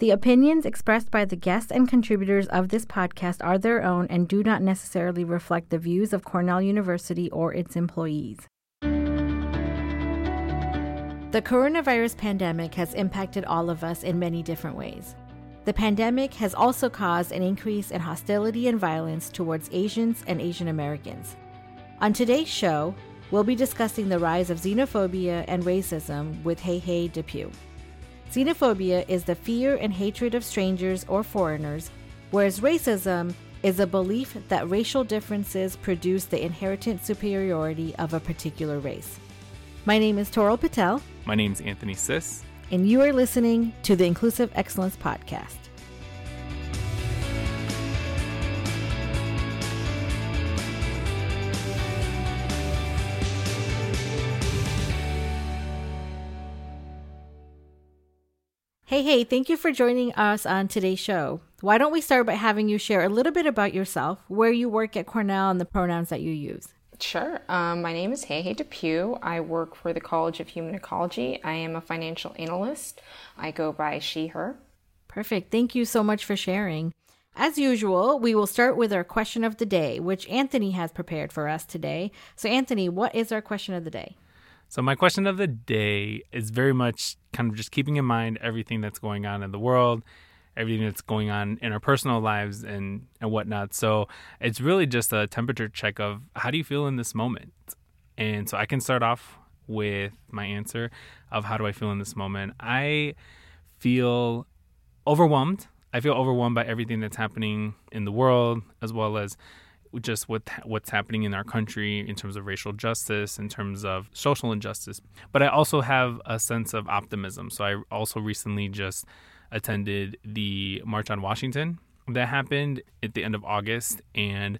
The opinions expressed by the guests and contributors of this podcast are their own and do not necessarily reflect the views of Cornell University or its employees. The coronavirus pandemic has impacted all of us in many different ways. The pandemic has also caused an increase in hostility and violence towards Asians and Asian Americans. On today's show, we'll be discussing the rise of xenophobia and racism with Heihei Depew. Xenophobia is the fear and hatred of strangers or foreigners, whereas racism is a belief that racial differences produce the inherent superiority of a particular race. My name is Toral Patel. My name is Anthony Sis. And you are listening to the Inclusive Excellence Podcast. Heihei, thank you for joining us on today's show. Why don't we start by having you share a little bit about yourself, where you work at Cornell, and the pronouns that you use? Sure. Um, my name is Heihei Depew. I work for the College of Human Ecology. I am a financial analyst. I go by she, her. Perfect. Thank you so much for sharing. As usual, we will start with our question of the day, which Anthony has prepared for us today. So, Anthony, what is our question of the day? So, my question of the day is very much kind of just keeping in mind everything that's going on in the world, everything that's going on in our personal lives and, and whatnot. So, it's really just a temperature check of how do you feel in this moment? And so, I can start off with my answer of how do I feel in this moment. I feel overwhelmed. I feel overwhelmed by everything that's happening in the world, as well as just what what's happening in our country in terms of racial justice, in terms of social injustice. But I also have a sense of optimism. So I also recently just attended the March on Washington that happened at the end of August, and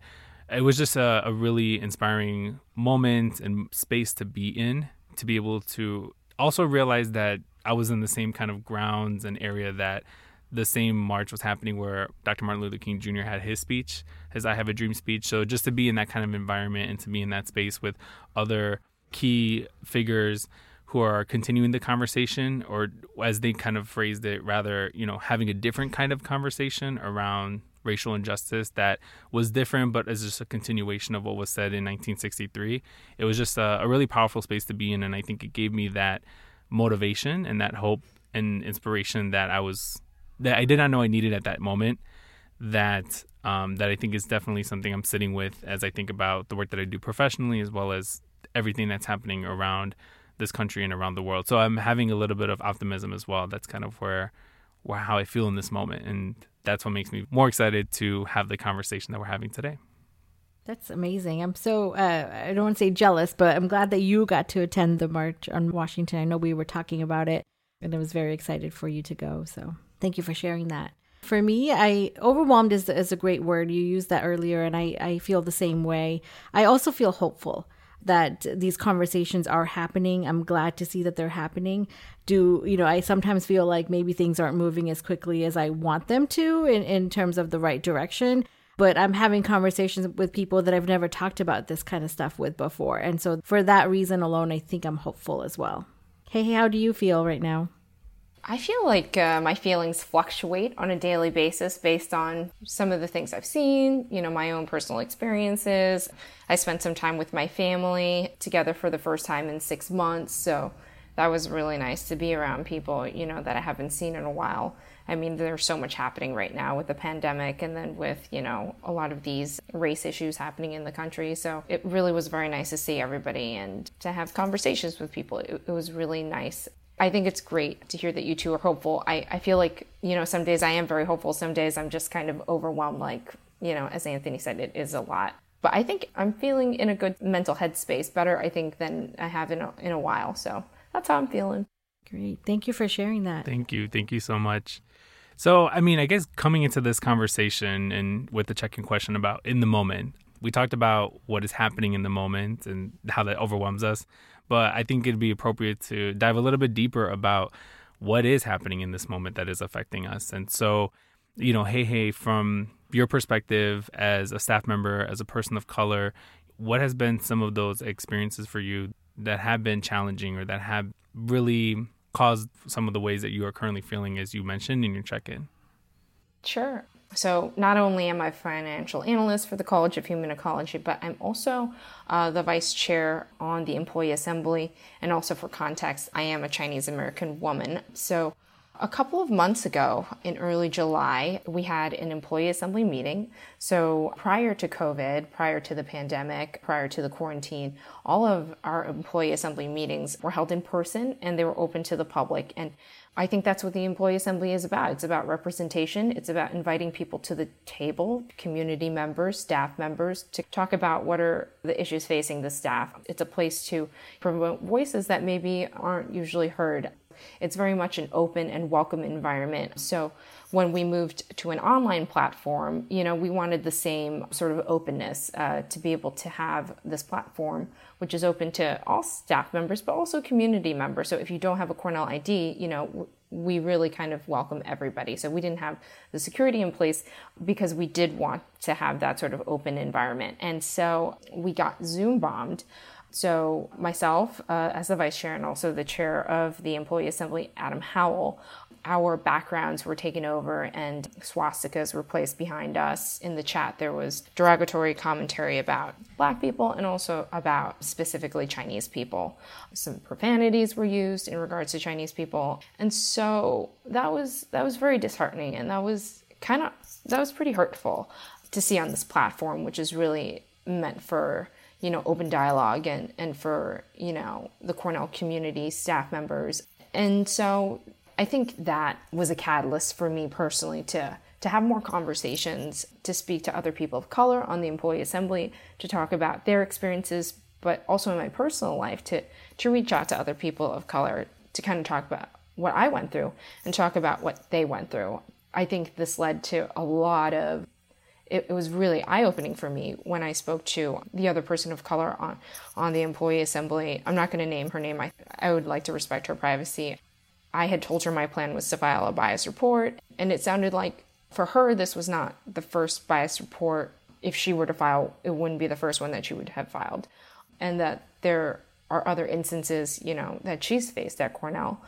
it was just a, a really inspiring moment and space to be in to be able to also realize that I was in the same kind of grounds and area that the same march was happening where Dr. Martin Luther King Jr. had his speech, his I Have a Dream speech. So just to be in that kind of environment and to be in that space with other key figures who are continuing the conversation, or as they kind of phrased it, rather, you know, having a different kind of conversation around racial injustice that was different, but is just a continuation of what was said in 1963. It was just a, a really powerful space to be in. And I think it gave me that motivation and that hope and inspiration that I was that I did not know I needed at that moment. That um, that I think is definitely something I'm sitting with as I think about the work that I do professionally, as well as everything that's happening around this country and around the world. So I'm having a little bit of optimism as well. That's kind of where, where how I feel in this moment, and that's what makes me more excited to have the conversation that we're having today. That's amazing. I'm so, uh, I don't want to say jealous, but I'm glad that you got to attend the March on Washington. I know we were talking about it and I was very excited for you to go. So Thank you for sharing that. For me, I overwhelmed is, is a great word. You used that earlier, and I, I feel the same way. I also feel hopeful that these conversations are happening. I'm glad to see that they're happening. Do, you know, I sometimes feel like maybe things aren't moving as quickly as I want them to in, in terms of the right direction. But I'm having conversations with people that I've never talked about this kind of stuff with before. And so for that reason alone, I think I'm hopeful as well. Hey, how do you feel right now? I feel like uh, my feelings fluctuate on a daily basis based on some of the things I've seen, you know, my own personal experiences. I spent some time with my family together for the first time in six months, so that was really nice to be around people, you know, that I haven't seen in a while. I mean, there's so much happening right now with the pandemic and then with, you know, a lot of these race issues happening in the country. So it really was very nice to see everybody and to have conversations with people. It, it was really nice. I think it's great to hear that you two are hopeful. I, I feel like, you know, some days I am very hopeful, some days I'm just kind of overwhelmed, like, you know, as Anthony said, it is a lot. But I think I'm feeling in a good mental headspace, better, I think, than I have in a, in a while. So that's how I'm feeling. Great. Thank you for sharing that. Thank you. Thank you so much. So, I mean, I guess coming into this conversation and with the check in question about in the moment, we talked about what is happening in the moment and how that overwhelms us but I think it'd be appropriate to dive a little bit deeper about what is happening in this moment that is affecting us. And so, you know, Heihei, from your perspective as a staff member, as a person of color, what has been some of those experiences for you that have been challenging or that have really caused some of the ways that you are currently feeling, as you mentioned in your check in? Sure. So, not only am I financial analyst for the College of Human Ecology, but I'm also uh, the vice chair on the Employee Assembly. And also, for context, I am a Chinese American woman. So, a couple of months ago, in early July, we had an employee assembly meeting. So, prior to COVID, prior to the pandemic, prior to the quarantine, all of our employee assembly meetings were held in person and they were open to the public. And I think that's what the employee assembly is about. It's about representation, it's about inviting people to the table, community members, staff members, to talk about what are the issues facing the staff. It's a place to promote voices that maybe aren't usually heard. It's very much an open and welcome environment. So when we moved to an online platform, you know, we wanted the same sort of openness uh, to be able to have this platform, which is open to all staff members, but also community members. So if you don't have a Cornell ID, you know, we really kind of welcome everybody. So we didn't have the security in place because we did want to have that sort of open environment. And so we got Zoom bombed so, myself uh, as the vice chair and also the chair of the employee assembly, Adam Howell, our backgrounds were taken over and swastikas were placed behind us. In the chat, there was derogatory commentary about black people and also about specifically Chinese people. Some profanities were used in regards to Chinese people. And so that was that was very disheartening and that was kind of that was pretty hurtful to see on this platform, which is really meant for you know, open dialogue and, and for, you know, the Cornell community, staff members. And so I think that was a catalyst for me personally to to have more conversations, to speak to other people of color on the employee assembly, to talk about their experiences, but also in my personal life to to reach out to other people of color to kind of talk about what I went through and talk about what they went through. I think this led to a lot of it, it was really eye opening for me when I spoke to the other person of color on, on the employee assembly. I'm not going to name her name, I, I would like to respect her privacy. I had told her my plan was to file a bias report, and it sounded like for her, this was not the first bias report. If she were to file, it wouldn't be the first one that she would have filed. And that there are other instances, you know, that she's faced at Cornell.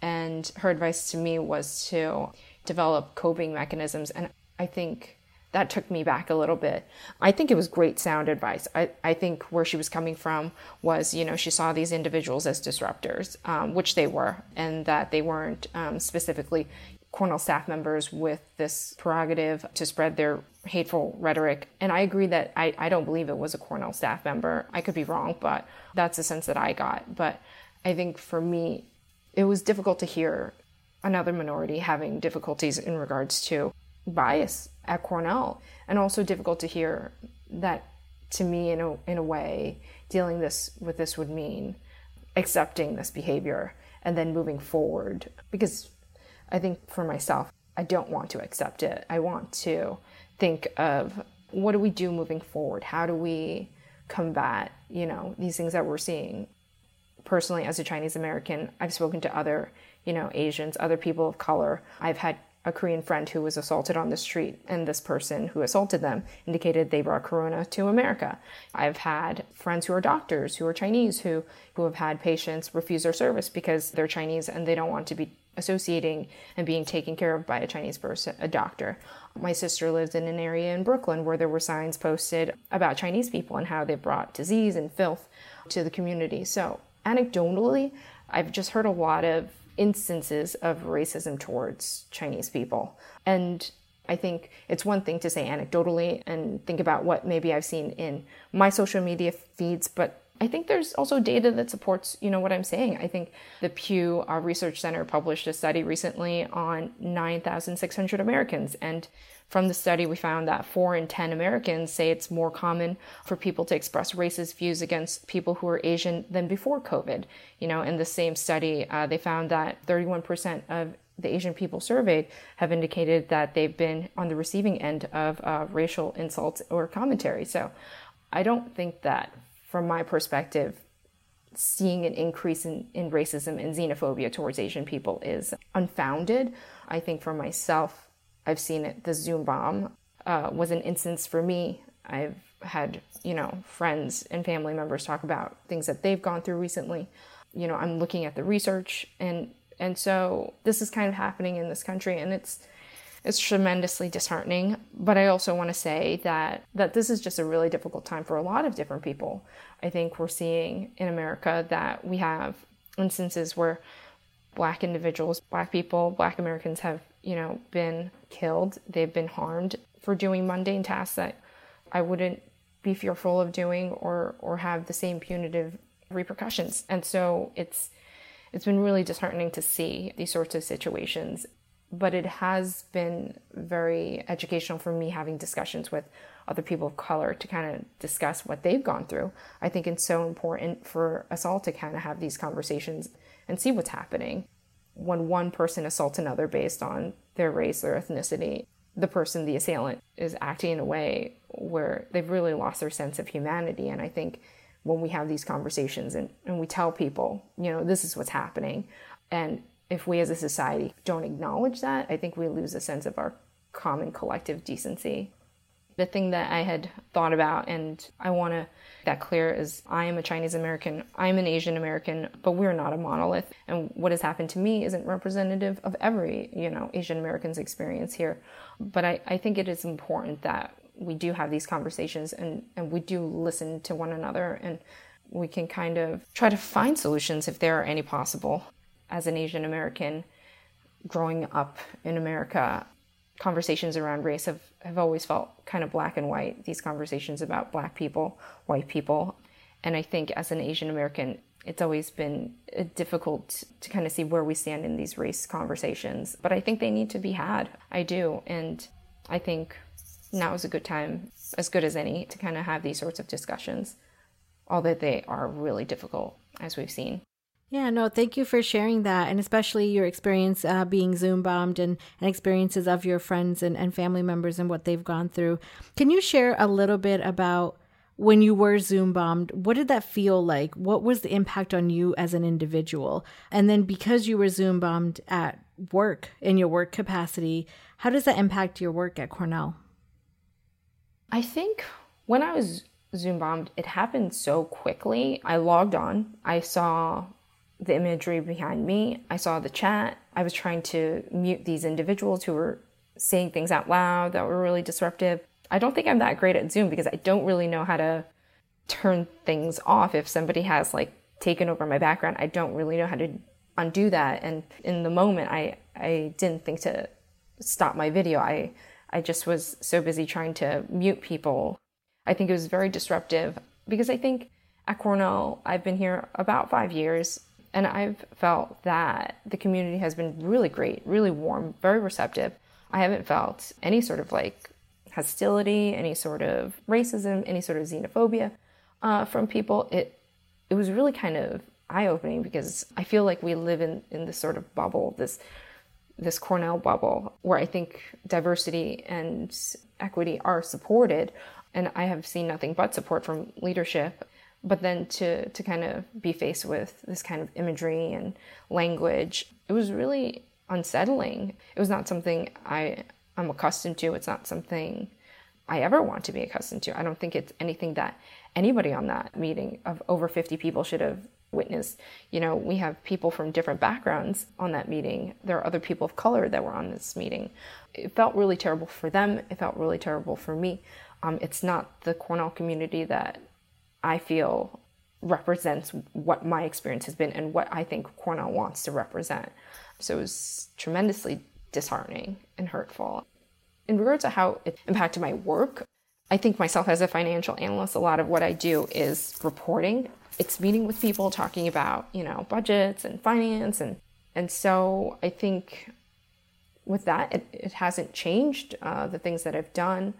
And her advice to me was to develop coping mechanisms. And I think that took me back a little bit. I think it was great sound advice. I, I think where she was coming from was, you know, she saw these individuals as disruptors, um, which they were, and that they weren't um, specifically Cornell staff members with this prerogative to spread their hateful rhetoric. And I agree that I, I don't believe it was a Cornell staff member. I could be wrong, but that's the sense that I got. But I think for me, it was difficult to hear another minority having difficulties in regards to bias at Cornell, and also difficult to hear that to me in a in a way dealing this with this would mean accepting this behavior and then moving forward because I think for myself I don't want to accept it. I want to think of what do we do moving forward? How do we combat, you know, these things that we're seeing? Personally as a Chinese American, I've spoken to other, you know, Asians, other people of color. I've had a Korean friend who was assaulted on the street, and this person who assaulted them indicated they brought corona to America. I've had friends who are doctors who are Chinese who, who have had patients refuse their service because they're Chinese and they don't want to be associating and being taken care of by a Chinese person, a doctor. My sister lived in an area in Brooklyn where there were signs posted about Chinese people and how they brought disease and filth to the community. So, anecdotally, I've just heard a lot of instances of racism towards Chinese people. And I think it's one thing to say anecdotally and think about what maybe I've seen in my social media feeds, but I think there's also data that supports, you know, what I'm saying. I think the Pew uh, Research Center published a study recently on 9,600 Americans, and from the study, we found that four in 10 Americans say it's more common for people to express racist views against people who are Asian than before COVID. You know, in the same study, uh, they found that 31% of the Asian people surveyed have indicated that they've been on the receiving end of uh, racial insults or commentary. So I don't think that, from my perspective, seeing an increase in, in racism and xenophobia towards Asian people is unfounded. I think for myself, I've seen it. The Zoom bomb uh, was an instance for me. I've had, you know, friends and family members talk about things that they've gone through recently. You know, I'm looking at the research and And so this is kind of happening in this country and it's it's tremendously disheartening. But I also want to say that that this is just a really difficult time for a lot of different people. I think we're seeing in America that we have instances where black individuals, black people, black Americans have, you know, been killed, they've been harmed for doing mundane tasks that I wouldn't be fearful of doing or or have the same punitive repercussions. And so it's it's been really disheartening to see these sorts of situations but it has been very educational for me having discussions with other people of color to kind of discuss what they've gone through. I think it's so important for us all to kind of have these conversations and see what's happening. When one person assaults another based on their race or ethnicity, the person, the assailant, is acting in a way where they've really lost their sense of humanity. And I think when we have these conversations and, and we tell people, you know, this is what's happening, and if we as a society don't acknowledge that, I think we lose a sense of our common collective decency. The thing that I had thought about and I want to make that clear is I am a Chinese American, I'm an Asian American, but we're not a monolith. And what has happened to me isn't representative of every, you know, Asian American's experience here. But I, I think it is important that we do have these conversations and, and we do listen to one another and we can kind of try to find solutions if there are any possible as an Asian American growing up in America, conversations around race have, have always felt kind of black and white, these conversations about black people, white people. And I think as an Asian American, it's always been uh, difficult to kind of see where we stand in these race conversations. But I think they need to be had. I do. And I think now is a good time, as good as any, to kind of have these sorts of discussions, although they are really difficult, as we've seen. Yeah, no, thank you for sharing that, and especially your experience uh, being Zoom bombed and, and experiences of your friends and, and family members and what they've gone through. Can you share a little bit about when you were Zoom bombed? What did that feel like? What was the impact on you as an individual? And then because you were Zoom bombed at work, in your work capacity, how does that impact your work at Cornell? I think when I was Zoom bombed, it happened so quickly. I logged on, I saw the imagery behind me. I saw the chat. I was trying to mute these individuals who were saying things out loud that were really disruptive. I don't think I'm that great at Zoom because I don't really know how to turn things off if somebody has like taken over my background. I don't really know how to undo that and in the moment I I didn't think to stop my video. I I just was so busy trying to mute people. I think it was very disruptive because I think at Cornell I've been here about 5 years and I've felt that the community has been really great, really warm, very receptive. I haven't felt any sort of like hostility, any sort of racism, any sort of xenophobia uh, from people. It it was really kind of eye opening because I feel like we live in in this sort of bubble, this this Cornell bubble, where I think diversity and equity are supported, and I have seen nothing but support from leadership but then to to kind of be faced with this kind of imagery and language it was really unsettling. It was not something i i'm accustomed to. It's not something i ever want to be accustomed to. I don't think it's anything that anybody on that meeting of over 50 people should have witnessed. You know we have people from different backgrounds on that meeting. There are other people of color that were on this meeting. It felt really terrible for them. It felt really terrible for me. Um, it's not the cornell community that I feel represents what my experience has been and what I think Cornell wants to represent. So it was tremendously disheartening and hurtful. In regards to how it impacted my work, I think myself as a financial analyst, a lot of what I do is reporting. It's meeting with people, talking about, you know, budgets and finance and and so I think with that, it, it hasn't changed uh, the things that I've done.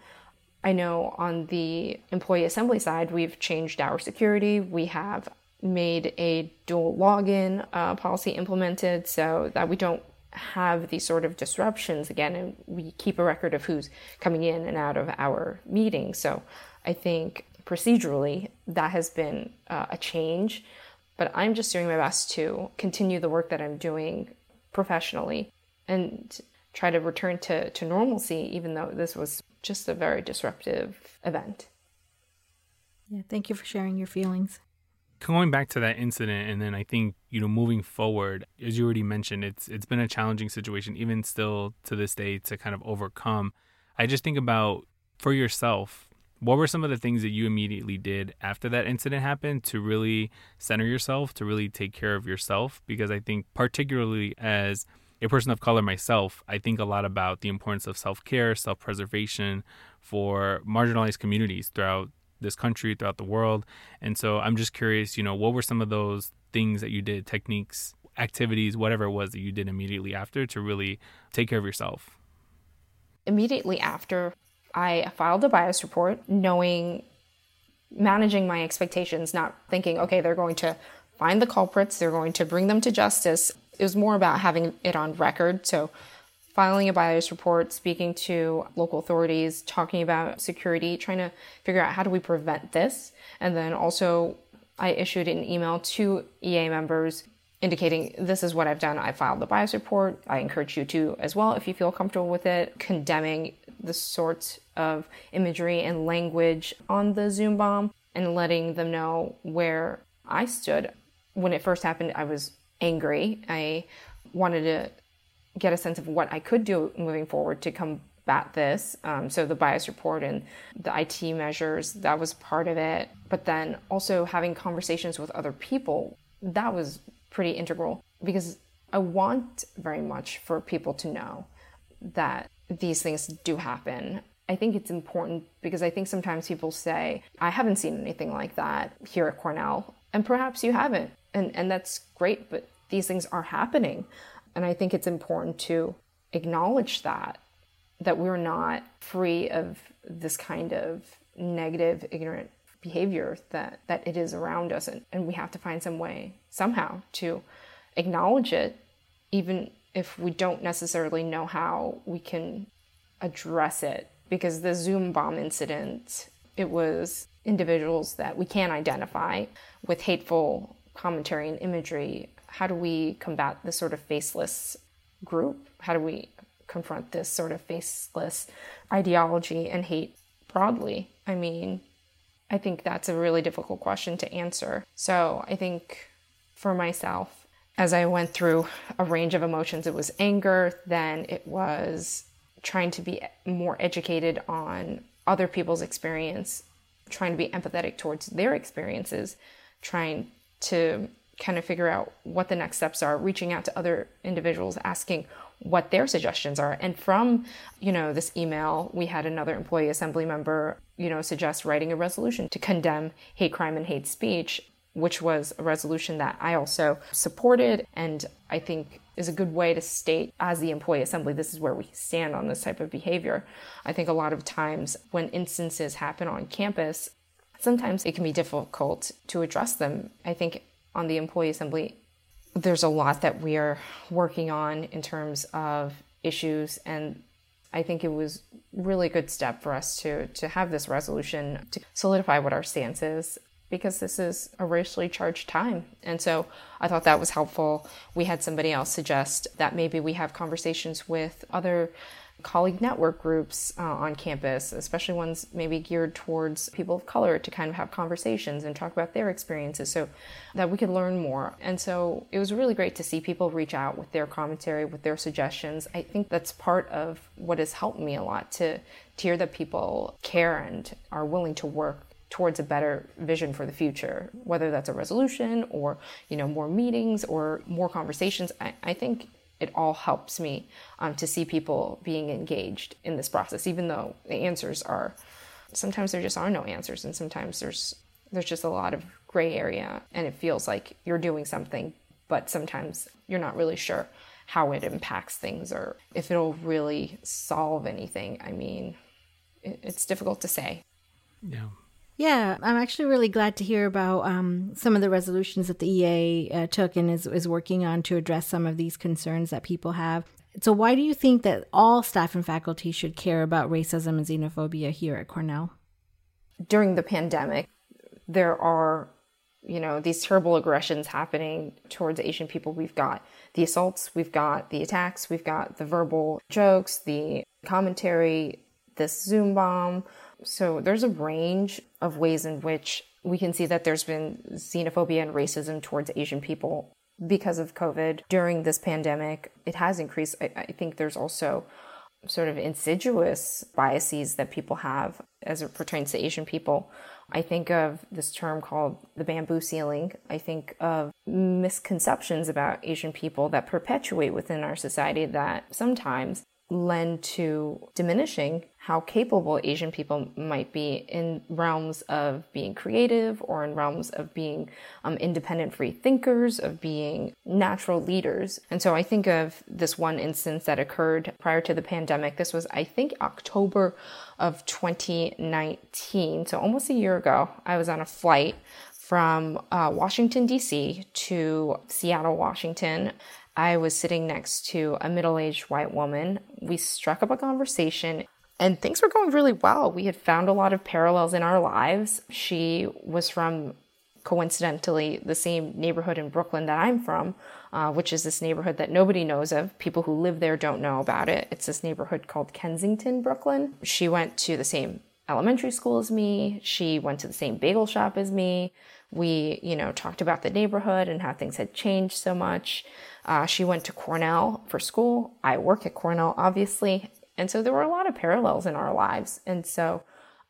I know on the employee assembly side, we've changed our security. We have made a dual login uh, policy implemented so that we don't have these sort of disruptions again and we keep a record of who's coming in and out of our meetings. So I think procedurally that has been uh, a change, but I'm just doing my best to continue the work that I'm doing professionally and try to return to, to normalcy, even though this was just a very disruptive event. Yeah, thank you for sharing your feelings. going back to that incident and then I think, you know, moving forward, as you already mentioned, it's it's been a challenging situation even still to this day to kind of overcome. I just think about for yourself, what were some of the things that you immediately did after that incident happened to really center yourself, to really take care of yourself because I think particularly as a person of color myself, I think a lot about the importance of self-care, self-preservation for marginalized communities throughout this country, throughout the world. And so I'm just curious, you know, what were some of those things that you did, techniques, activities, whatever it was that you did immediately after to really take care of yourself? Immediately after, I filed a bias report, knowing, managing my expectations, not thinking, okay, they're going to find the culprits, they're going to bring them to justice. It was more about having it on record. So filing a bias report, speaking to local authorities, talking about security, trying to figure out how do we prevent this. And then also, I issued an email to EA members indicating this is what I've done. I filed the bias report. I encourage you to as well if you feel comfortable with it, condemning the sorts of imagery and language on the Zoom bomb and letting them know where I stood. When it first happened, I was angry. I wanted to get a sense of what I could do moving forward to combat this. Um, so the bias report and the IT measures, that was part of it. But then also having conversations with other people, that was pretty integral because I want very much for people to know that these things do happen. I think it's important because I think sometimes people say, I haven't seen anything like that here at Cornell. And perhaps you haven't. And, and that's great, but these things are happening. And I think it's important to acknowledge that, that we're not free of this kind of negative, ignorant behavior that, that it is around us. And, and we have to find some way, somehow, to acknowledge it, even if we don't necessarily know how we can address it. Because the Zoom bomb incident, it was individuals that we can identify with hateful commentary and imagery how do we combat this sort of faceless group? How do we confront this sort of faceless ideology and hate broadly? I mean, I think that's a really difficult question to answer. So I think for myself, as I went through a range of emotions, it was anger, then it was trying to be more educated on other people's experience, trying to be empathetic towards their experiences, trying to kind of figure out what the next steps are, reaching out to other individuals, asking what their suggestions are. And from, you know, this email, we had another employee assembly member, you know, suggest writing a resolution to condemn hate crime and hate speech, which was a resolution that I also supported and I think is a good way to state as the employee assembly this is where we stand on this type of behavior. I think a lot of times when instances happen on campus, sometimes it can be difficult to address them. I think on the employee assembly, there's a lot that we are working on in terms of issues and I think it was really good step for us to to have this resolution to solidify what our stance is because this is a racially charged time. And so I thought that was helpful. We had somebody else suggest that maybe we have conversations with other colleague network groups uh, on campus, especially ones maybe geared towards people of color to kind of have conversations and talk about their experiences so that we could learn more. And so it was really great to see people reach out with their commentary, with their suggestions. I think that's part of what has helped me a lot to, to hear that people care and are willing to work towards a better vision for the future whether that's a resolution or you know more meetings or more conversations I, I think it all helps me um, to see people being engaged in this process, even though the answers are sometimes there just are no answers, and sometimes there's there's just a lot of gray area, and it feels like you're doing something, but sometimes you're not really sure how it impacts things or if it'll really solve anything. I mean, it's difficult to say. Yeah. Yeah, I'm actually really glad to hear about um, some of the resolutions that the EA uh, took and is, is working on to address some of these concerns that people have. So, why do you think that all staff and faculty should care about racism and xenophobia here at Cornell? During the pandemic, there are, you know, these terrible aggressions happening towards Asian people. We've got the assaults, we've got the attacks, we've got the verbal jokes, the commentary, this Zoom bomb So there's a range of ways in which we can see that there's been xenophobia and racism towards Asian people because of COVID during this pandemic. It has increased. I, I think there's also sort of insidious biases that people have as it pertains to Asian people. I think of this term called the bamboo ceiling. I think of misconceptions about Asian people that perpetuate within our society that sometimes lend to diminishing how capable Asian people might be in realms of being creative or in realms of being um, independent free thinkers, of being natural leaders. And so I think of this one instance that occurred prior to the pandemic. This was, I think, October of 2019, so almost a year ago. I was on a flight from uh, Washington, D.C. to Seattle, Washington. I was sitting next to a middle aged white woman. We struck up a conversation and things were going really well. We had found a lot of parallels in our lives. She was from coincidentally the same neighborhood in Brooklyn that I'm from, uh, which is this neighborhood that nobody knows of. People who live there don't know about it. It's this neighborhood called Kensington, Brooklyn. She went to the same elementary school as me. She went to the same bagel shop as me. We, you know, talked about the neighborhood and how things had changed so much. Uh, she went to Cornell for school. I work at Cornell, obviously. And so there were a lot of parallels in our lives. And so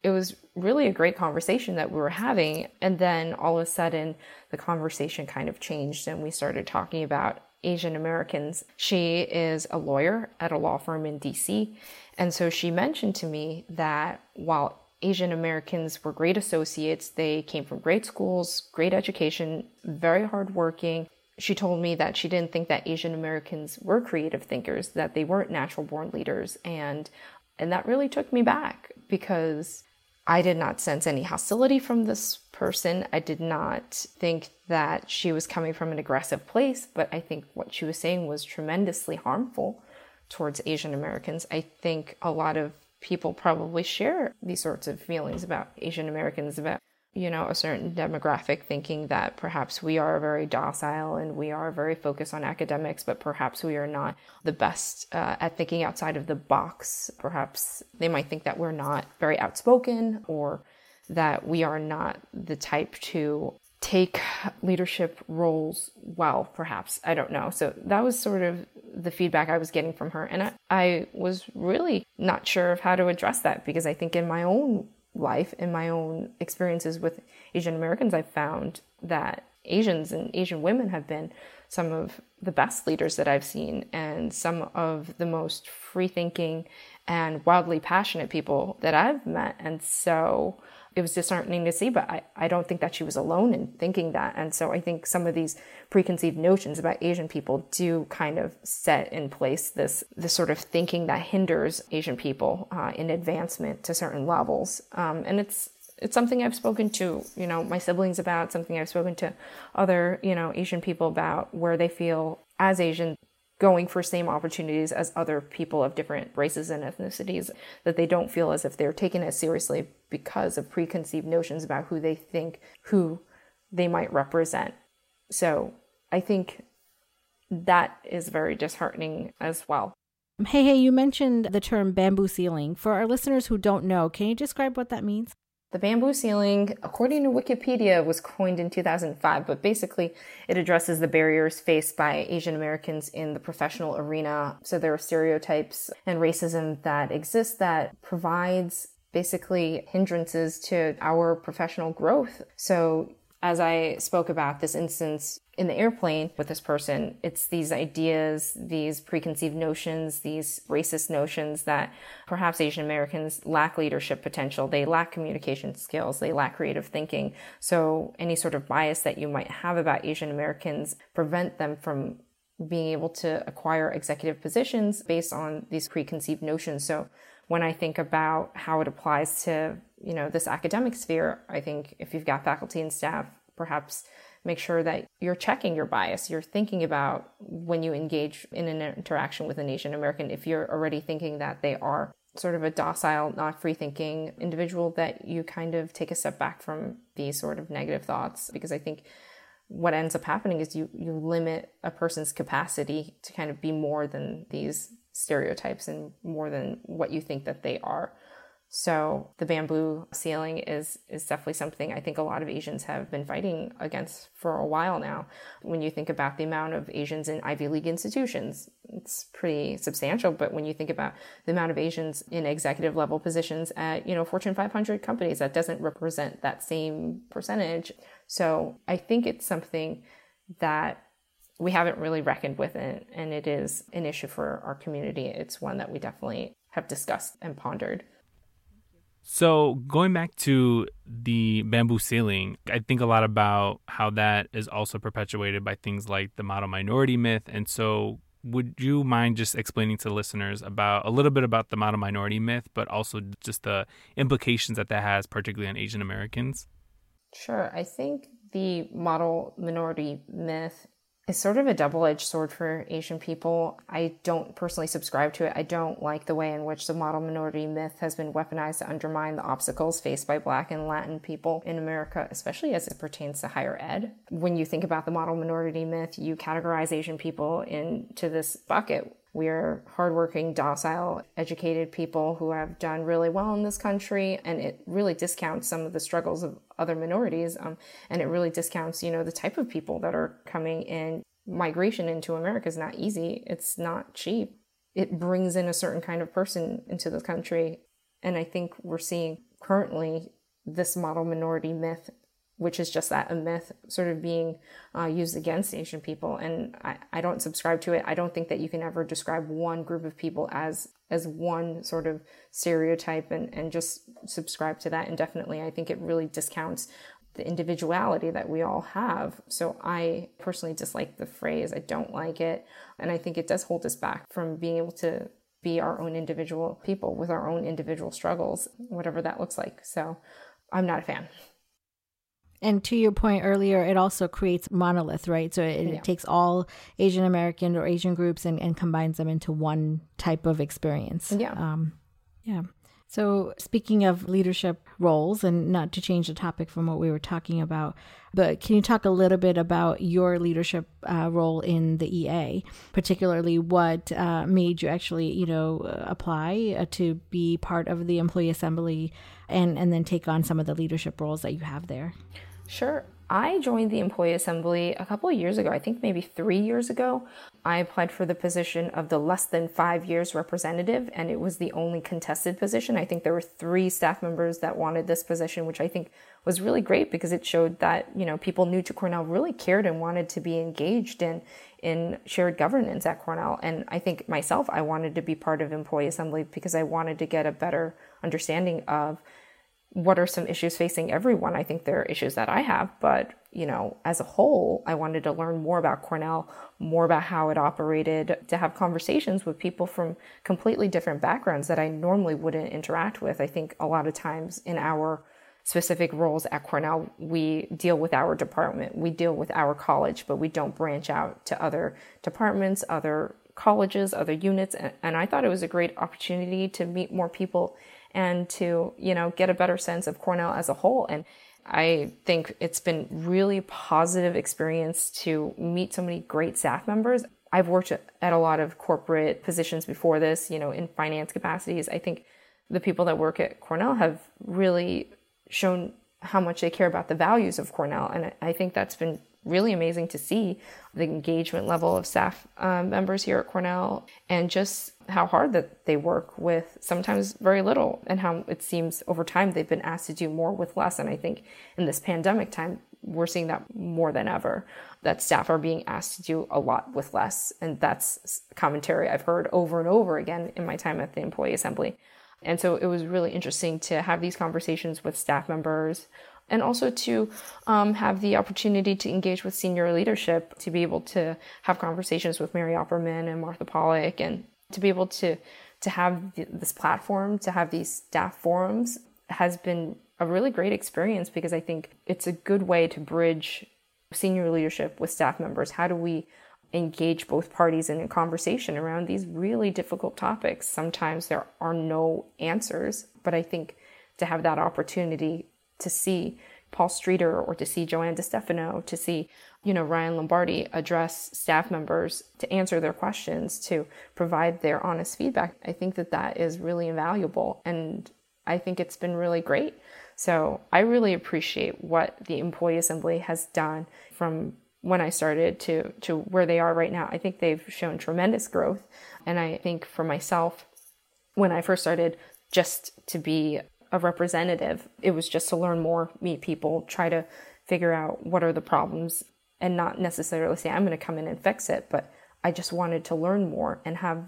it was really a great conversation that we were having. And then all of a sudden, the conversation kind of changed and we started talking about Asian Americans. She is a lawyer at a law firm in DC. And so she mentioned to me that while Asian Americans were great associates, they came from great schools, great education, very hardworking, she told me that she didn't think that Asian Americans were creative thinkers, that they weren't natural born leaders. And, and that really took me back because I did not sense any hostility from this person. I did not think that she was coming from an aggressive place, but I think what she was saying was tremendously harmful towards Asian Americans. I think a lot of people probably share these sorts of feelings about Asian Americans, about you know, a certain demographic thinking that perhaps we are very docile and we are very focused on academics, but perhaps we are not the best uh, at thinking outside of the box. Perhaps they might think that we're not very outspoken or that we are not the type to take leadership roles well, perhaps. I don't know. So that was sort of the feedback I was getting from her. And I, I was really not sure of how to address that because I think in my own life in my own experiences with Asian Americans, I've found that Asians and Asian women have been some of the best leaders that I've seen and some of the most free thinking and wildly passionate people that I've met. And so it was disheartening to see, but I, I don't think that she was alone in thinking that. And so I think some of these preconceived notions about Asian people do kind of set in place this, this sort of thinking that hinders Asian people uh, in advancement to certain levels. Um, and it's, it's something I've spoken to, you know, my siblings about, something I've spoken to other, you know, Asian people about where they feel as Asian going for same opportunities as other people of different races and ethnicities, that they don't feel as if they're taken as seriously because of preconceived notions about who they think who they might represent. So I think that is very disheartening as well. Heihei, you mentioned the term bamboo ceiling. For our listeners who don't know, can you describe what that means? The bamboo ceiling, according to Wikipedia, was coined in 2005, but basically it addresses the barriers faced by Asian Americans in the professional arena. So there are stereotypes and racism that exist that provides basically hindrances to our professional growth. So as I spoke about this instance in the airplane with this person, it's these ideas, these preconceived notions, these racist notions that perhaps Asian Americans lack leadership potential. They lack communication skills. They lack creative thinking. So any sort of bias that you might have about Asian Americans prevent them from being able to acquire executive positions based on these preconceived notions. So when I think about how it applies to, you know, this academic sphere, I think if you've got faculty and staff, perhaps make sure that you're checking your bias. You're thinking about when you engage in an interaction with an Asian American, if you're already thinking that they are sort of a docile, not free thinking individual, that you kind of take a step back from these sort of negative thoughts. Because I think what ends up happening is you, you limit a person's capacity to kind of be more than these stereotypes and more than what you think that they are. So the bamboo ceiling is is definitely something I think a lot of Asians have been fighting against for a while now. When you think about the amount of Asians in Ivy League institutions, it's pretty substantial. But when you think about the amount of Asians in executive level positions at you know Fortune 500 companies, that doesn't represent that same percentage. So I think it's something that we haven't really reckoned with it, and it is an issue for our community. It's one that we definitely have discussed and pondered. So, going back to the bamboo ceiling, I think a lot about how that is also perpetuated by things like the model minority myth. And so, would you mind just explaining to listeners about a little bit about the model minority myth, but also just the implications that that has, particularly on Asian Americans? Sure. I think the model minority myth is sort of a double edged sword for Asian people. I don't personally subscribe to it. I don't like the way in which the model minority myth has been weaponized to undermine the obstacles faced by Black and Latin people in America, especially as it pertains to higher ed. When you think about the model minority myth, you categorize Asian people into this bucket we're hardworking, docile, educated people who have done really well in this country, and it really discounts some of the struggles of other minorities, um, and it really discounts, you know, the type of people that are coming in. Migration into America is not easy. It's not cheap. It brings in a certain kind of person into the country, and I think we're seeing currently this model minority myth which is just that a myth sort of being uh, used against Asian people. And I, I don't subscribe to it. I don't think that you can ever describe one group of people as as one sort of stereotype and, and just subscribe to that indefinitely. I think it really discounts the individuality that we all have. So I personally dislike the phrase. I don't like it. And I think it does hold us back from being able to be our own individual people with our own individual struggles, whatever that looks like. So I'm not a fan. And to your point earlier, it also creates monolith, right? So it, yeah. it takes all Asian American or Asian groups and, and combines them into one type of experience. Yeah. Um, yeah. So, speaking of leadership roles, and not to change the topic from what we were talking about, but can you talk a little bit about your leadership uh, role in the EA, particularly what uh, made you actually, you know, apply uh, to be part of the employee assembly, and and then take on some of the leadership roles that you have there? Sure. I joined the employee assembly a couple of years ago, I think maybe three years ago. I applied for the position of the less than five years representative, and it was the only contested position. I think there were three staff members that wanted this position, which I think was really great because it showed that, you know, people new to Cornell really cared and wanted to be engaged in, in shared governance at Cornell. And I think myself, I wanted to be part of employee assembly because I wanted to get a better understanding of what are some issues facing everyone? I think there are issues that I have, but you know, as a whole, I wanted to learn more about Cornell, more about how it operated, to have conversations with people from completely different backgrounds that I normally wouldn't interact with. I think a lot of times in our specific roles at Cornell, we deal with our department, we deal with our college, but we don't branch out to other departments, other colleges, other units. And I thought it was a great opportunity to meet more people and to, you know, get a better sense of Cornell as a whole. And I think it's been really positive experience to meet so many great staff members. I've worked at a lot of corporate positions before this, you know, in finance capacities. I think the people that work at Cornell have really shown how much they care about the values of Cornell. And I think that's been really amazing to see the engagement level of staff um, members here at Cornell and just how hard that they work with sometimes very little and how it seems over time they've been asked to do more with less. And I think in this pandemic time, we're seeing that more than ever that staff are being asked to do a lot with less. And that's commentary I've heard over and over again in my time at the employee assembly. And so it was really interesting to have these conversations with staff members and also to um, have the opportunity to engage with senior leadership, to be able to have conversations with Mary Opperman and Martha Pollack, and to be able to to have this platform, to have these staff forums, has been a really great experience because I think it's a good way to bridge senior leadership with staff members. How do we engage both parties in a conversation around these really difficult topics? Sometimes there are no answers, but I think to have that opportunity to see Paul Streeter or to see Joanne DeStefano, to see, you know, Ryan Lombardi address staff members to answer their questions, to provide their honest feedback. I think that that is really invaluable. And I think it's been really great. So I really appreciate what the Employee Assembly has done from when I started to, to where they are right now. I think they've shown tremendous growth. And I think for myself, when I first started, just to be a representative, it was just to learn more, meet people, try to figure out what are the problems, and not necessarily say, I'm going to come in and fix it, but I just wanted to learn more and have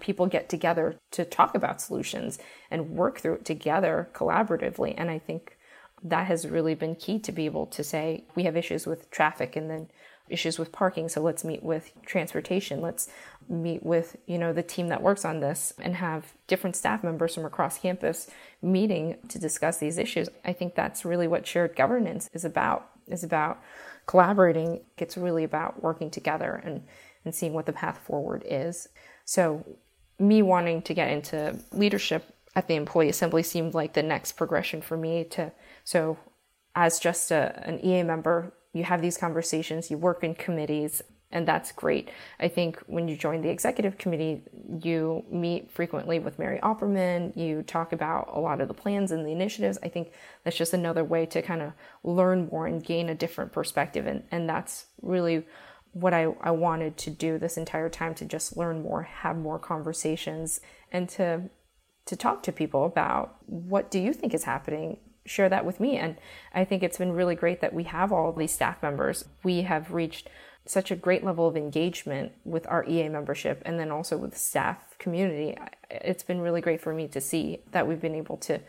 people get together to talk about solutions and work through it together collaboratively. And I think that has really been key to be able to say, we have issues with traffic and then issues with parking so let's meet with transportation. Let's meet with you know the team that works on this and have different staff members from across campus meeting to discuss these issues. I think that's really what shared governance is about is about collaborating it's really about working together and and seeing what the path forward is. So me wanting to get into leadership at the employee assembly seemed like the next progression for me to so as just a, an ea member you have these conversations, you work in committees, and that's great. I think when you join the executive committee, you meet frequently with Mary Opperman, you talk about a lot of the plans and the initiatives. I think that's just another way to kind of learn more and gain a different perspective. And, and that's really what I, I wanted to do this entire time to just learn more, have more conversations, and to to talk to people about what do you think is happening share that with me. And I think it's been really great that we have all these staff members. We have reached such a great level of engagement with our EA membership and then also with staff community. It's been really great for me to see that we've been able to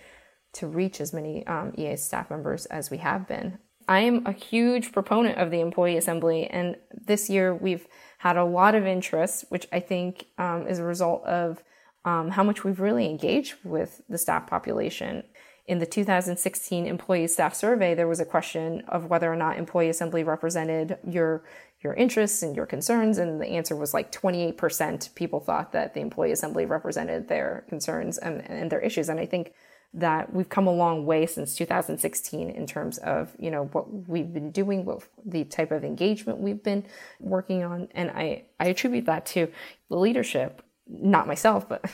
to reach as many um, EA staff members as we have been. I am a huge proponent of the employee assembly, and this year we've had a lot of interest, which I think um, is a result of um, how much we've really engaged with the staff population in the 2016 employee staff survey, there was a question of whether or not employee assembly represented your your interests and your concerns, and the answer was like 28% people thought that the employee assembly represented their concerns and, and their issues. And I think that we've come a long way since 2016 in terms of you know what we've been doing, what the type of engagement we've been working on, and I I attribute that to the leadership, not myself, but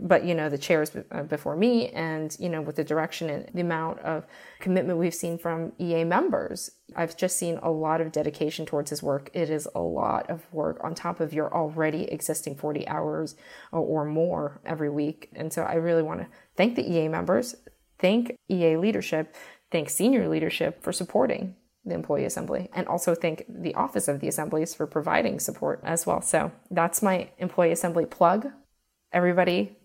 but you know the chairs uh, before me and you know with the direction and the amount of commitment we've seen from ea members i've just seen a lot of dedication towards his work. It is a lot of work on top of your already existing 40 hours or more every week. And so i really want to thank the ea members thank ea leadership thank senior leadership for supporting the employee assembly and also thank the office of the assemblies for providing support as well. So that's my employee assembly plug. Everybody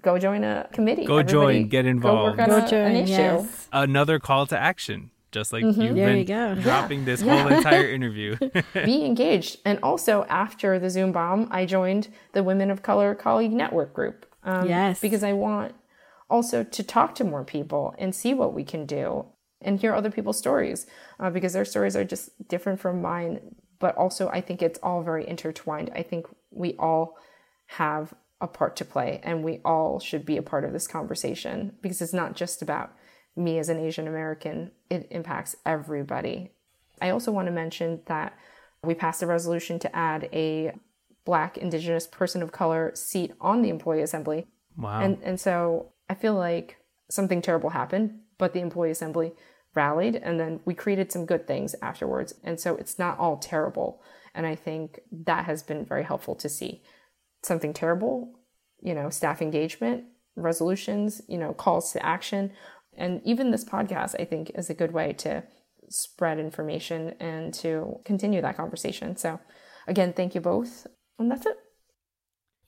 go join a committee. Go Everybody join, get involved. Go, go a, join, an issue. Yes. Another call to action, just like mm-hmm. you've there been you dropping yeah. this yeah. whole entire interview. Be engaged. And also, after the Zoom bomb, I joined the Women of Color Colleague Network group. Um, yes. Because I want also to talk to more people and see what we can do and hear other people's stories uh, because their stories are just different from mine. But also, I think it's all very intertwined. I think we all have a part to play and we all should be a part of this conversation because it's not just about me as an Asian American, it impacts everybody. I also want to mention that we passed a resolution to add a black indigenous person of color seat on the employee assembly. Wow. And and so I feel like something terrible happened, but the employee assembly rallied and then we created some good things afterwards. And so it's not all terrible. And I think that has been very helpful to see something terrible, you know, staff engagement, resolutions, you know, calls to action. And even this podcast, I think, is a good way to spread information and to continue that conversation. So, again, thank you both. And that's it.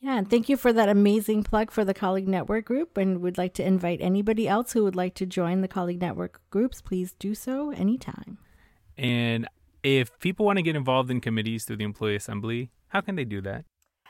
Yeah, and thank you for that amazing plug for the Colleague Network group. And would like to invite anybody else who would like to join the Colleague Network groups, please do so anytime. And if people want to get involved in committees through the Employee Assembly, how can they do that?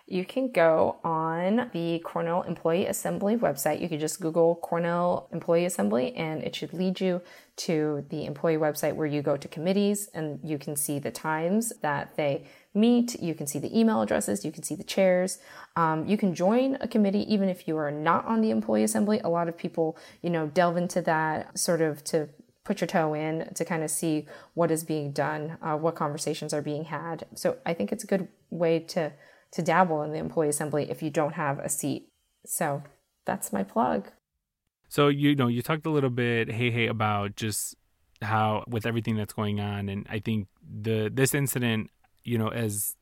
You can go on the Cornell Employee Assembly website. You can just Google Cornell Employee Assembly and it should lead you to the employee website where you go to committees and you can see the times that they meet. You can see the email addresses. You can see the chairs. Um, you can join a committee even if you are not on the employee assembly. A lot of people, you know, delve into that sort of to put your toe in to kind of see what is being done, uh, what conversations are being had. So I think it's a good way to to dabble in the employee assembly if you don't have a seat. So that's my plug. So you know, you talked a little bit, Heihei, about just how with everything that's going on, and I think the this incident, you know, as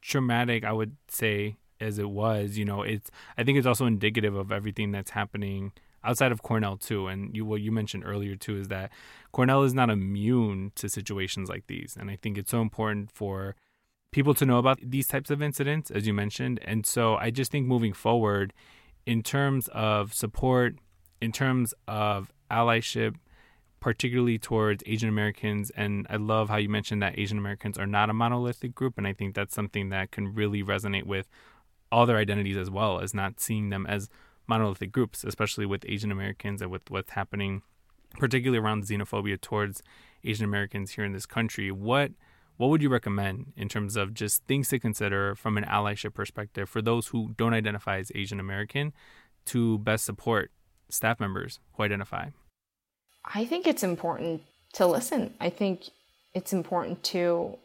traumatic, I would say as it was, you know, it's I think it's also indicative of everything that's happening outside of Cornell too. And you what you mentioned earlier too is that Cornell is not immune to situations like these, and I think it's so important for people to know about these types of incidents, as you mentioned. And so I just think moving forward, in terms of support in terms of allyship, particularly towards Asian Americans. And I love how you mentioned that Asian Americans are not a monolithic group. And I think that's something that can really resonate with all their identities as well as not seeing them as monolithic groups, especially with Asian Americans and with what's happening, particularly around xenophobia towards Asian Americans here in this country. What what would you recommend in terms of just things to consider from an allyship perspective for those who don't identify as Asian American to best support staff members who identify? I think it's important to listen. I think it's important to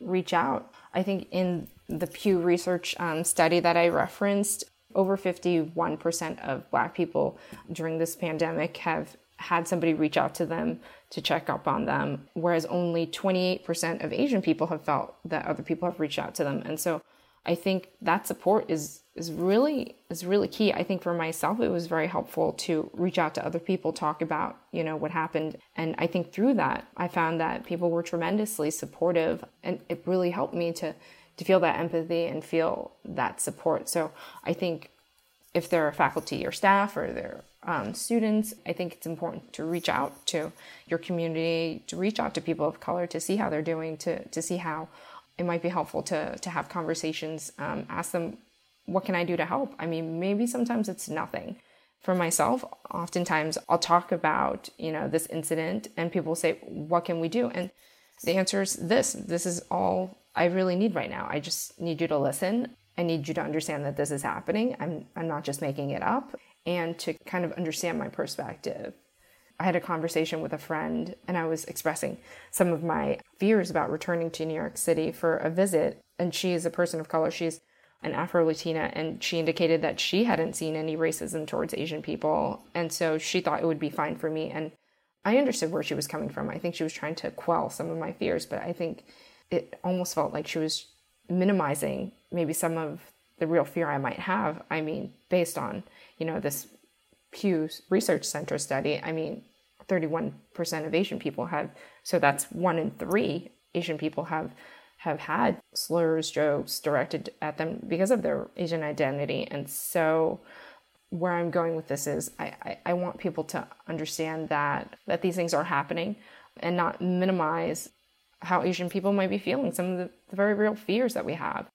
reach out. I think in the Pew Research um, study that I referenced, over 51% of Black people during this pandemic have had somebody reach out to them to check up on them, whereas only 28% of Asian people have felt that other people have reached out to them. And so I think that support is is really is really key. I think for myself it was very helpful to reach out to other people, talk about, you know, what happened. And I think through that I found that people were tremendously supportive and it really helped me to to feel that empathy and feel that support. So I think if there are faculty or staff or there um, students, I think it's important to reach out to your community, to reach out to people of color, to see how they're doing, to to see how it might be helpful to to have conversations. Um, ask them, what can I do to help? I mean, maybe sometimes it's nothing. For myself, oftentimes I'll talk about you know this incident, and people say, what can we do? And the answer is this: this is all I really need right now. I just need you to listen. I need you to understand that this is happening. I'm I'm not just making it up, and to kind of understand my perspective I had a conversation with a friend and I was expressing some of my fears about returning to New York City for a visit. And she is a person of color. She's an Afro Latina, and she indicated that she hadn't seen any racism towards Asian people. And so she thought it would be fine for me. And I understood where she was coming from. I think she was trying to quell some of my fears, but I think it almost felt like she was minimizing maybe some of the real fear I might have. I mean, based on, you know, this Pew Research Center study, I mean, 31% of Asian people have, so that's one in three Asian people have have had slurs, jokes directed at them because of their Asian identity. And so where I'm going with this is I, I, I want people to understand that that these things are happening and not minimize how Asian people might be feeling, some of the, the very real fears that we have.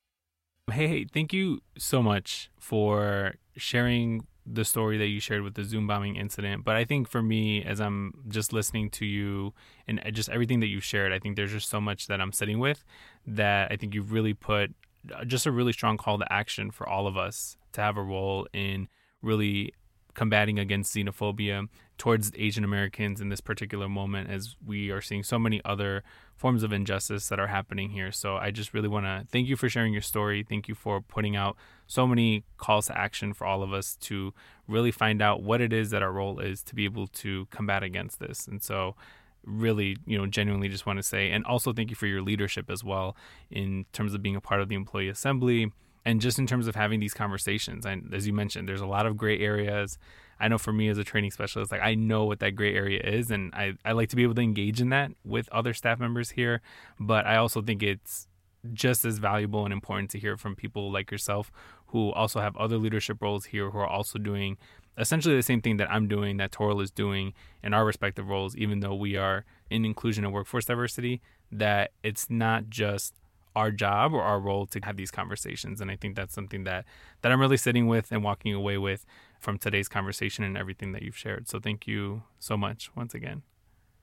Heihei, thank you so much for sharing the story that you shared with the Zoom bombing incident. But I think for me, as I'm just listening to you and just everything that you shared, I think there's just so much that I'm sitting with that I think you've really put uh, just a really strong call to action for all of us to have a role in really combating against xenophobia towards Asian Americans in this particular moment as we are seeing so many other forms of injustice that are happening here. So I just really want to thank you for sharing your story. Thank you for putting out so many calls to action for all of us to really find out what it is that our role is to be able to combat against this. And so really, you know, genuinely just want to say and also thank you for your leadership as well in terms of being a part of the employee assembly and just in terms of having these conversations. And as you mentioned, there's a lot of gray areas I know for me as a training specialist, like I know what that gray area is, and I, I like to be able to engage in that with other staff members here. But I also think it's just as valuable and important to hear from people like yourself who also have other leadership roles here who are also doing essentially the same thing that I'm doing, that Toral is doing in our respective roles, even though we are in inclusion and workforce diversity, that it's not just our job or our role to have these conversations. And I think that's something that that I'm really sitting with and walking away with from today's conversation and everything that you've shared. So thank you so much once again.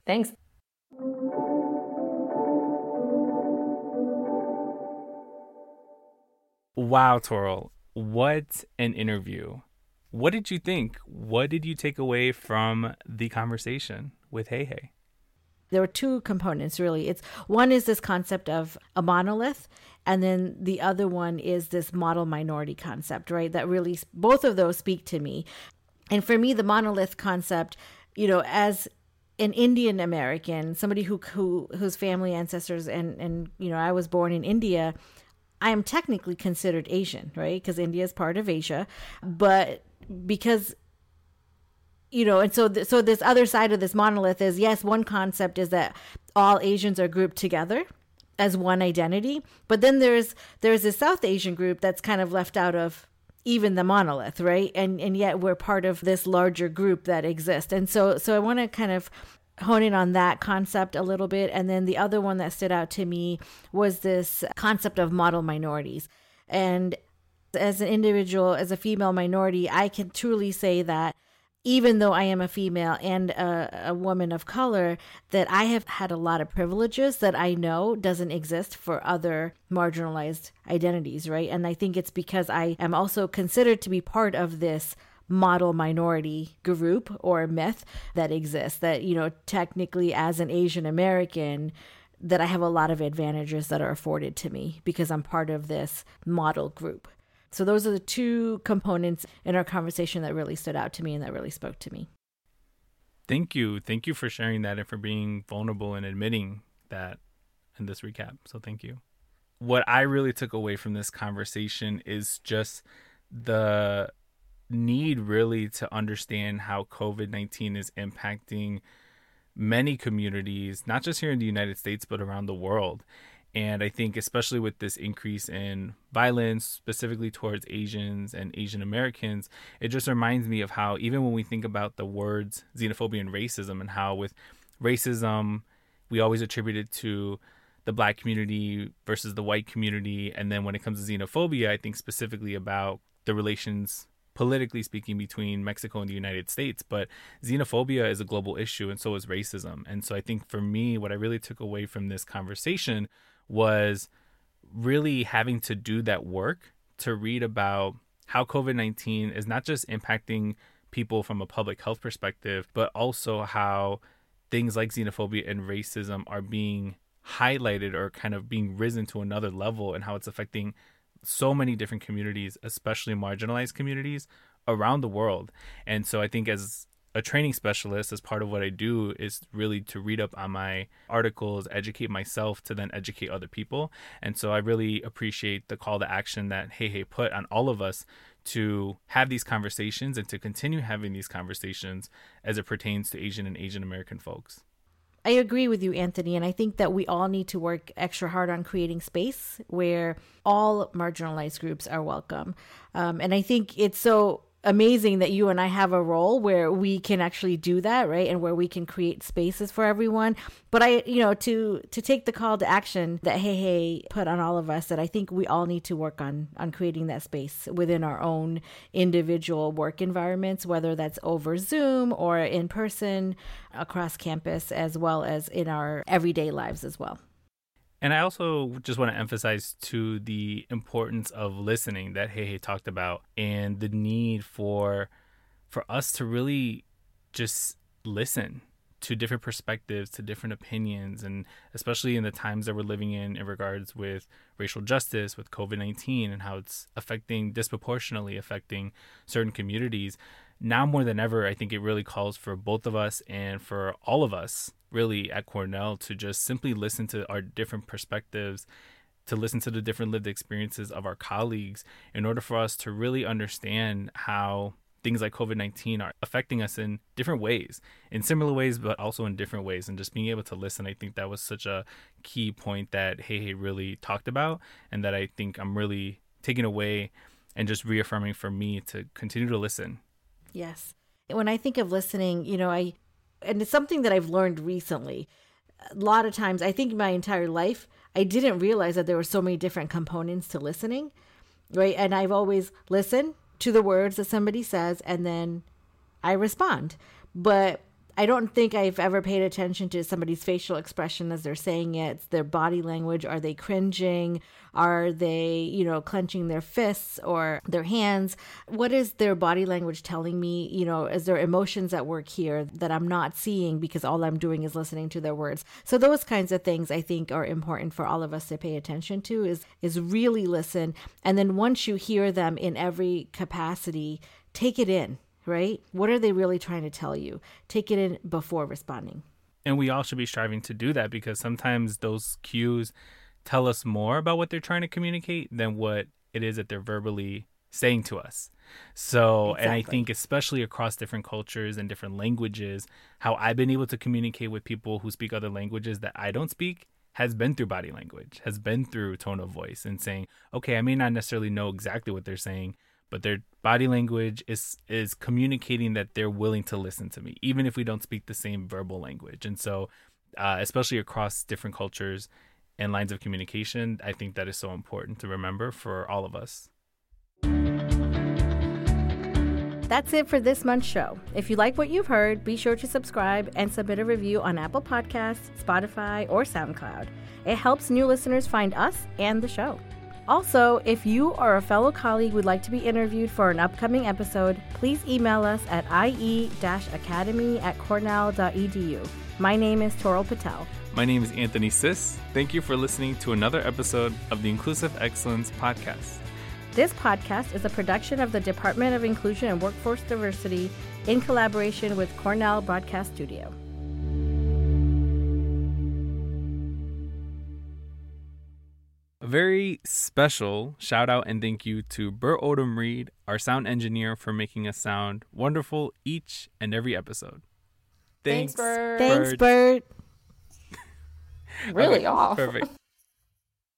Thanks. Wow, Toral. What an interview. What did you think? What did you take away from the conversation with Heihei? there were two components really it's one is this concept of a monolith and then the other one is this model minority concept right that really both of those speak to me And for me, the monolith concept, you know, as an Indian American, somebody who, who whose family ancestors and and you know, I was born in India, I am technically considered Asian, right? Because India is part of Asia, but because you know, and so th- so this other side of this monolith is yes, one concept is that all Asians are grouped together as one identity, but then there's there's a South Asian group that's kind of left out of even the monolith, right? And and yet we're part of this larger group that exists. And so so I want to kind of hone in on that concept a little bit and then the other one that stood out to me was this concept of model minorities. And as an individual, as a female minority, I can truly say that even though I am a female and a, a, woman of color, that I have had a lot of privileges that I know doesn't exist for other marginalized identities, right? And I think it's because I am also considered to be part of this model minority group or myth that exists that, you know, technically as an Asian American, that I have a lot of advantages that are afforded to me because I'm part of this model group. So those are the two components in our conversation that really stood out to me and that really spoke to me. Thank you. Thank you for sharing that and for being vulnerable and admitting that in this recap. So thank you. What I really took away from this conversation is just the need really to understand how COVID 19 is impacting many communities, not just here in the United States, but around the world. And I think, especially with this increase in violence, specifically towards Asians and Asian Americans, it just reminds me of how, even when we think about the words xenophobia and racism, and how with racism, we always attribute it to the black community versus the white community. And then when it comes to xenophobia, I think specifically about the relations politically speaking between Mexico and the United States, but xenophobia is a global issue and so is racism. And so I think for me, what I really took away from this conversation was really having to do that work to read about how COVID 19 is not just impacting people from a public health perspective, but also how things like xenophobia and racism are being highlighted or kind of being risen to another level and how it's affecting so many different communities, especially marginalized communities around the world. And so I think as a training specialist as part of what I do is really to read up on my articles, educate myself to then educate other people. And so I really appreciate the call to action that Heihei put on all of us to have these conversations and to continue having these conversations as it pertains to Asian and Asian American folks. I agree with you, Anthony, and I think that we all need to work extra hard on creating space where all marginalized groups are welcome. Um, and I think it's so amazing that you and I have a role where we can actually do that, right? And where we can create spaces for everyone. But I, you know, to to take the call to action that Heihei put on all of us that I think we all need to work on on creating that space within our own individual work environments, whether that's over Zoom or in person across campus as well as in our everyday lives as well. And I also just want to emphasize to the importance of listening that Heihei talked about and the need for for us to really just listen to different perspectives, to different opinions, and especially in the times that we're living in in regards with racial justice, with COVID 19, and how it's affecting disproportionately affecting certain communities. Now more than ever, I think it really calls for both of us and for all of us really at Cornell to just simply listen to our different perspectives, to listen to the different lived experiences of our colleagues in order for us to really understand how things like COVID 19 are affecting us in different ways, in similar ways, but also in different ways. And just being able to listen, I think that was such a key point that Heihei really talked about, and that I think I'm really taking away and just reaffirming for me to continue to listen. Yes. When I think of listening, you know, I and it's something that I've learned recently. A lot of times, I think my entire life, I didn't realize that there were so many different components to listening, right? And I've always listened to the words that somebody says and then I respond. But I don't think I've ever paid attention to somebody's facial expression as they're saying it, it's their body language. Are they cringing? Are they, you know, clenching their fists or their hands? What is their body language telling me? You know, is there emotions at work here that I'm not seeing because all I'm doing is listening to their words? So those kinds of things I think are important for all of us to pay attention to is is really listen. And then once you hear them in every capacity, take it in right? What are they really trying to tell you? Take it in before responding. And we all should be striving to do that because sometimes those cues tell us more about what they're trying to communicate than what it is that they're verbally saying to us. So, exactly. and I think especially across different cultures and different languages, how I've been able to communicate with people who speak other languages that I don't speak has been through body language, has been through tone of voice and saying, okay, I may not necessarily know exactly what they're saying, but their body language is is communicating that they're willing to listen to me, even if we don't speak the same verbal language. And so, uh, especially across different cultures and lines of communication, I think that is so important to remember for all of us. That's it for this month's show. If you like what you've heard, be sure to subscribe and submit a review on Apple Podcasts, Spotify, or SoundCloud. It helps new listeners find us and the show. Also, if you or a fellow colleague would like to be interviewed for an upcoming episode, please email us at ie-academy at cornell.edu. My name is Toral Patel. My name is Anthony Sis. Thank you for listening to another episode of the Inclusive Excellence Podcast. This podcast is a production of the Department of Inclusion and Workforce Diversity in collaboration with Cornell Broadcast Studio. A very special shout out and thank you to Bert Odom Reed, our sound engineer, for making us sound wonderful each and every episode. Thanks, Thanks Bert. Thanks, Bert. really okay, off. Perfect.